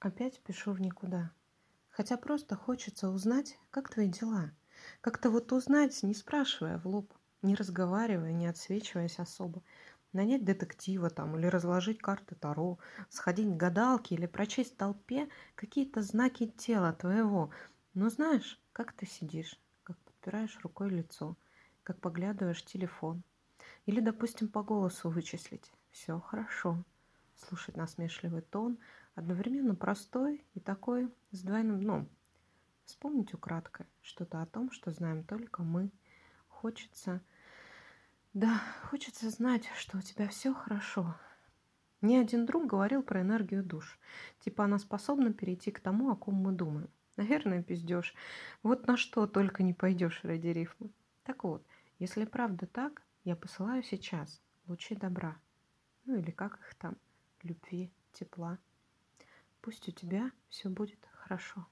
Опять пишу в никуда. Хотя просто хочется узнать, как твои дела. Как-то вот узнать, не спрашивая в лоб, не разговаривая, не отсвечиваясь особо. Нанять детектива там или разложить карты Таро, сходить к гадалке или прочесть в толпе какие-то знаки тела твоего. Но знаешь, как ты сидишь, как подпираешь рукой лицо, как поглядываешь телефон. Или, допустим, по голосу вычислить. Все хорошо. Слушать насмешливый тон – одновременно простой и такой с двойным дном. Вспомнить украдкой что-то о том, что знаем только мы. Хочется... Да, хочется знать, что у тебя все хорошо. Ни один друг говорил про энергию душ. Типа она способна перейти к тому, о ком мы думаем. Наверное, пиздешь. Вот на что только не пойдешь ради рифмы. Так вот, если правда так, я посылаю сейчас лучи добра. Ну или как их там, любви, тепла. Пусть у тебя все будет хорошо.